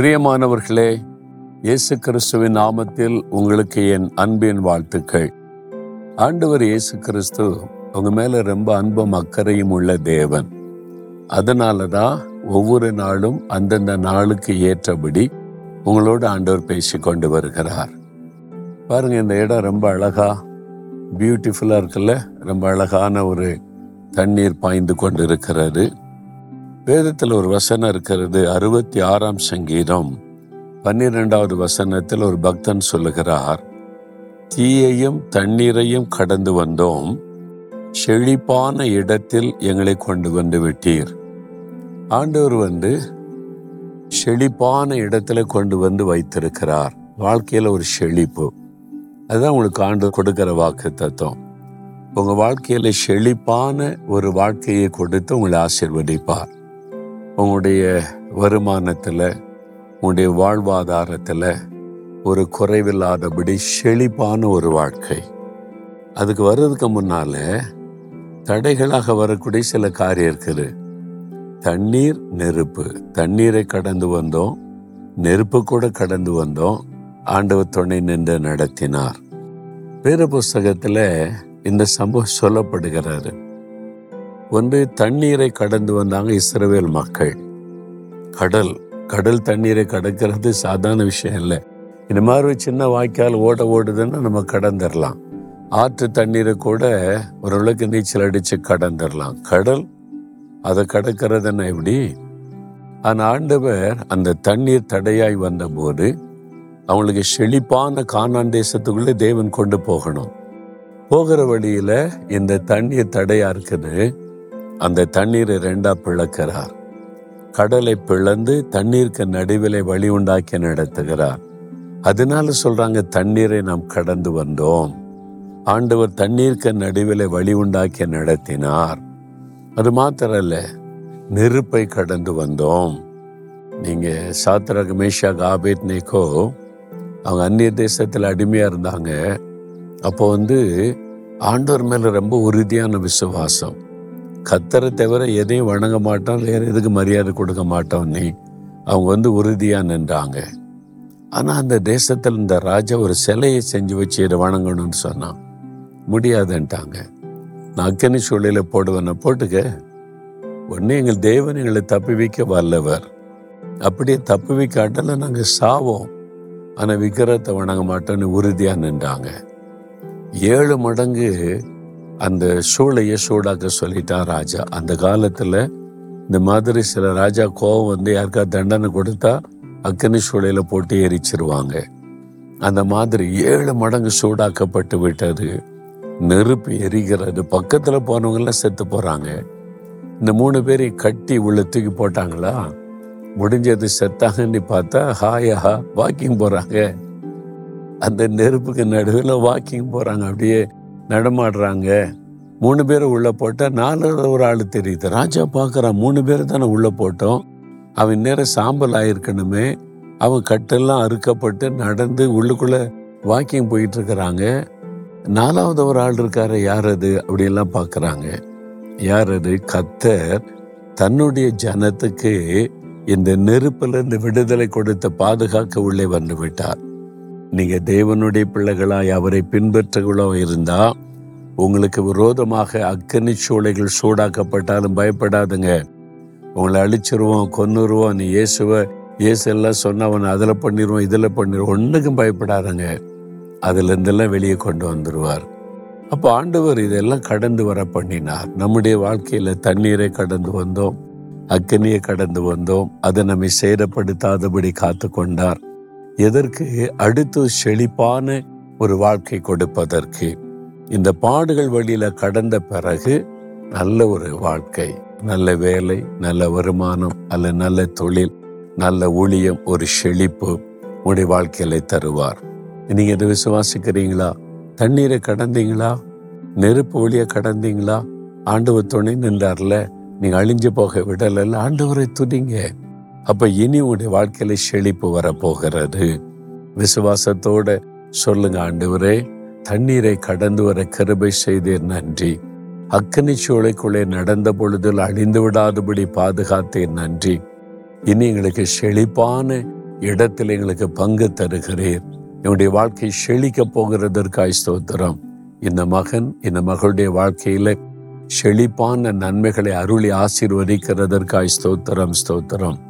பிரியமானவர்களே இயேசு கிறிஸ்துவின் நாமத்தில் உங்களுக்கு என் அன்பின் வாழ்த்துக்கள். ஆண்டவர் இயேசு கிறிஸ்து உங்க மேல ரொம்ப அன்பும் அக்கறையும் உள்ள தேவன். அதனால தான் ஒவ்வொரு நாளும் அந்தந்த நாளுக்கு ஏற்றபடி உங்களோட ஆண்டவர் பேசி கொண்டு வருகிறார். பாருங்க இந்த இடம் ரொம்ப அழகா பியூட்டிஃபுல்லா இருக்குல்ல? ரொம்ப அழகான ஒரு தண்ணீர் பாய்ந்து கொண்டு இருக்கிறது வேதத்தில் ஒரு வசனம் இருக்கிறது அறுபத்தி ஆறாம் சங்கீதம். பன்னிரெண்டாவது வசனத்தில் ஒரு பக்தன் சொல்லுகிறார் தீயையும் தண்ணீரையும் கடந்து வந்தோம். செழிப்பான இடத்தில் எங்களை கொண்டு வந்து விட்டீர். ஆண்டவர் வந்து செழிப்பான இடத்துல கொண்டு வந்து வைத்திருக்கிறார். வாழ்க்கையில் ஒரு செழிப்பு. அதுதான் உங்களுக்கு ஆண்டு கொடுக்கிற வாக்கு தத்துவம் உங்கள் வாழ்க்கையில் செழிப்பான ஒரு வாழ்க்கையை கொடுத்து உங்களை ஆசிர்வதிப்பார். உங்களுடைய வருமானத்தில் உங்களுடைய வாழ்வாதாரத்தில் ஒரு குறைவில்லாதபடி செழிப்பான ஒரு வாழ்க்கை. அதுக்கு வர்றதுக்கு முன்னால தடைகளாக வரக்கூடிய சில காரியம் இருக்குது. தண்ணீர் நெருப்பு. தண்ணீரை கடந்து வந்தோம். நெருப்பு கூட கடந்து வந்தோம். ஆண்டவர் துணை நின்று நடத்தினார். வேறு புஸ்தகத்தில் இந்த சம்பவம் சொல்லப்படுகிறாரு. ஒன்று தண்ணீரை கடந்து வந்தாங்க இஸ்ரவேல் மக்கள். கடல் கடல் தண்ணீரை கடக்கிறது சாதாரண விஷயம் இல்லை. இந்த மாதிரி ஒரு சின்ன வாய்க்கால் ஓட ஓடுதுன்னா நம்ம கடந்துடலாம் ஆற்று தண்ணீரை கூட ஓரளவுக்கு நீச்சல் அடித்து கடந்துடலாம் கடல் அதை கடக்கிறதுன்னா எப்படி? ஆனால் ஆண்டவர் அந்த தண்ணீர் தடையாய் வந்தபோது அவங்களுக்கு செழிப்பான கானான் தேசத்துக்குள்ளே தேவன் கொண்டு போகணும். போகிற வழியில் இந்த தண்ணீர் தடையாக இருக்குது. அந்த தண்ணீரை ரெண்டா பிளக்கிறார். கடலை பிளந்து தண்ணீருக்கு நடுவில் வழி உண்டாக்கி நடத்துகிறார். அதனால சொல்றாங்க தண்ணீரை நாம் கடந்து வந்தோம். ஆண்டவர் தண்ணீருக்கு நடுவில் வழி உண்டாக்கி நடத்தினார். அது மாத்திரம் நெருப்பை கடந்து வந்தோம். நீங்க சாத்திரக மேஷாக் ஆபேத் நேக்கோ அவங்க அந்நிய தேசத்தில் அடிமையா இருந்தாங்க. அப்போ வந்து ஆண்டவர் மேல ரொம்ப உறுதியான விசுவாசம். கத்தரை தவிர எதையும் வணங்க மாட்டோம் வேற எதுக்கு மரியாதை கொடுக்க மாட்டோம் நீ? அவங்க வந்து உறுதியாக நின்றாங்க. ஆனால் அந்த தேசத்தில் இந்த ராஜா ஒரு சிலையை செஞ்சு வச்சு இதை வணங்கணும்னு சொன்னான் முடியாதுன்ட்டாங்க. நான் அக்கனி சூழலில் போடுவேன போட்டுக்க. உடனே எங்கள் தேவன் எங்களை தப்பி வைக்க வல்லவர். அப்படியே தப்பி வைக்காட்டில் நாங்கள் சாவோம். ஆனால் விக்கிரத்தை வணங்க மாட்டோம்னு உறுதியாக நின்றாங்க. ஏழு மடங்கு அந்த சூளையை சூடாக்க சொல்லிட்டான் ராஜா. அந்த காலத்துல இந்த மாதிரி சில ராஜா கோபம் வந்து யாருக்கா தண்டனை கொடுத்தா அக்கனி சூளையில போட்டு எரிச்சிருவாங்க. அந்த மாதிரி ஏழு மடங்கு சூடாக்கப்பட்டு விட்டது. நெருப்பு எரிகிறது. பக்கத்துல போனவங்கெல்லாம் செத்து போறாங்க. இந்த மூணு பேரை கட்டி உள்ள தூக்கி போட்டாங்களா? முடிஞ்சது செத்தாங்கன்னு பார்த்தா ஹாயா வாக்கிங் போறாங்க. அந்த நெருப்புக்கு நடுவில் வாக்கிங் போறாங்க. அப்படியே நடமாடுறாங்க. மூணு பேரை உள்ள போட்டால் நாலு ஒரு ஆள் தெரியுது. ராஜா பார்க்கறான் மூணு பேரை தானே உள்ள போட்டோம். அவன் நேரம் சாம்பல் ஆயிருக்கணுமே. அவன் கட்டெல்லாம் அறுக்கப்பட்டு நடந்து உள்ளுக்குள்ள வாக்கிங் போயிட்டு இருக்கிறாங்க நாலாவது ஒரு ஆள் இருக்காரு யார் அது அப்படியெல்லாம் பார்க்குறாங்க. யார் அது கத்தர் தன்னுடைய ஜனத்துக்கு இந்த நெருப்பிலிருந்து விடுதலை கொடுத்த பாதுகாக்க உள்ளே வந்து விட்டார். நீங்க தேவனுடைய பிள்ளைகளாய் அவரை பின்பற்றுகளோ இருந்தா உங்களுக்கு விரோதமாக அக்கனி சூளைகள் சூடாக்கப்பட்டாலும் பயப்படாதுங்க. உங்களை அழிச்சிருவோம் கொன்னுருவோம் நீ இயேசுவ இயேசு எல்லாம் சொன்னவன் அதில் பண்ணிடுவோம் இதில் பண்ணிடுவோம் ஒன்றுக்கும் பயப்படாதுங்க. அதுலேருந்தெல்லாம் வெளியே கொண்டு வந்துடுவார் அப்போ ஆண்டவர் இதெல்லாம் கடந்து வர பண்ணினார். நம்முடைய வாழ்க்கையில் தண்ணீரை கடந்து வந்தோம் அக்கனியை கடந்து வந்தோம் அதை நம்மை சேதப்படுத்தாதபடி காத்து கொண்டார் எதற்கு அடுத்து செழிப்பான ஒரு வாழ்க்கை கொடுப்பதற்கு? இந்த பாடுகள் வழியில கடந்த பிறகு நல்ல ஒரு வாழ்க்கை நல்ல வேலை நல்ல வருமானம் அல்ல நல்ல தொழில் நல்ல ஊழியம் ஒரு செழிப்பு உடைய வாழ்க்கையில தருவார். நீங்க இதை விசுவாசிக்கிறீங்களா? தண்ணீரை கடந்தீங்களா? நெருப்பு ஒளிய கடந்தீங்களா? ஆண்டவர் துணை நின்றார்ல நீங்க அழிஞ்சு போக விடல ஆண்டவரை துதிங்க. அப்ப இனி உடைய வாழ்க்கையில செழிப்பு வரப்போகிறது. விசுவாசத்தோட சொல்லுங்க ஆண்டவரே தண்ணீரை கடந்து வர கருபை செய்தீர் நன்றி. அக்கனி சூளைக்குள்ளே நடந்த பொழுதில் அழிந்து விடாதபடி பாதுகாத்தீர் நன்றி. இனி எங்களுக்கு செழிப்பான இடத்தில் எங்களுக்கு பங்கு தருகிறீர். என்னுடைய வாழ்க்கை செழிக்க போகிறதற்காய் ஸ்தோத்திரம். இந்த மகன் இந்த மகளுடைய வாழ்க்கையில செழிப்பான நன்மைகளை அருளி ஆசீர்வதிக்கிறதற்காய் ஸ்தோத்திரம் ஸ்தோத்திரம்.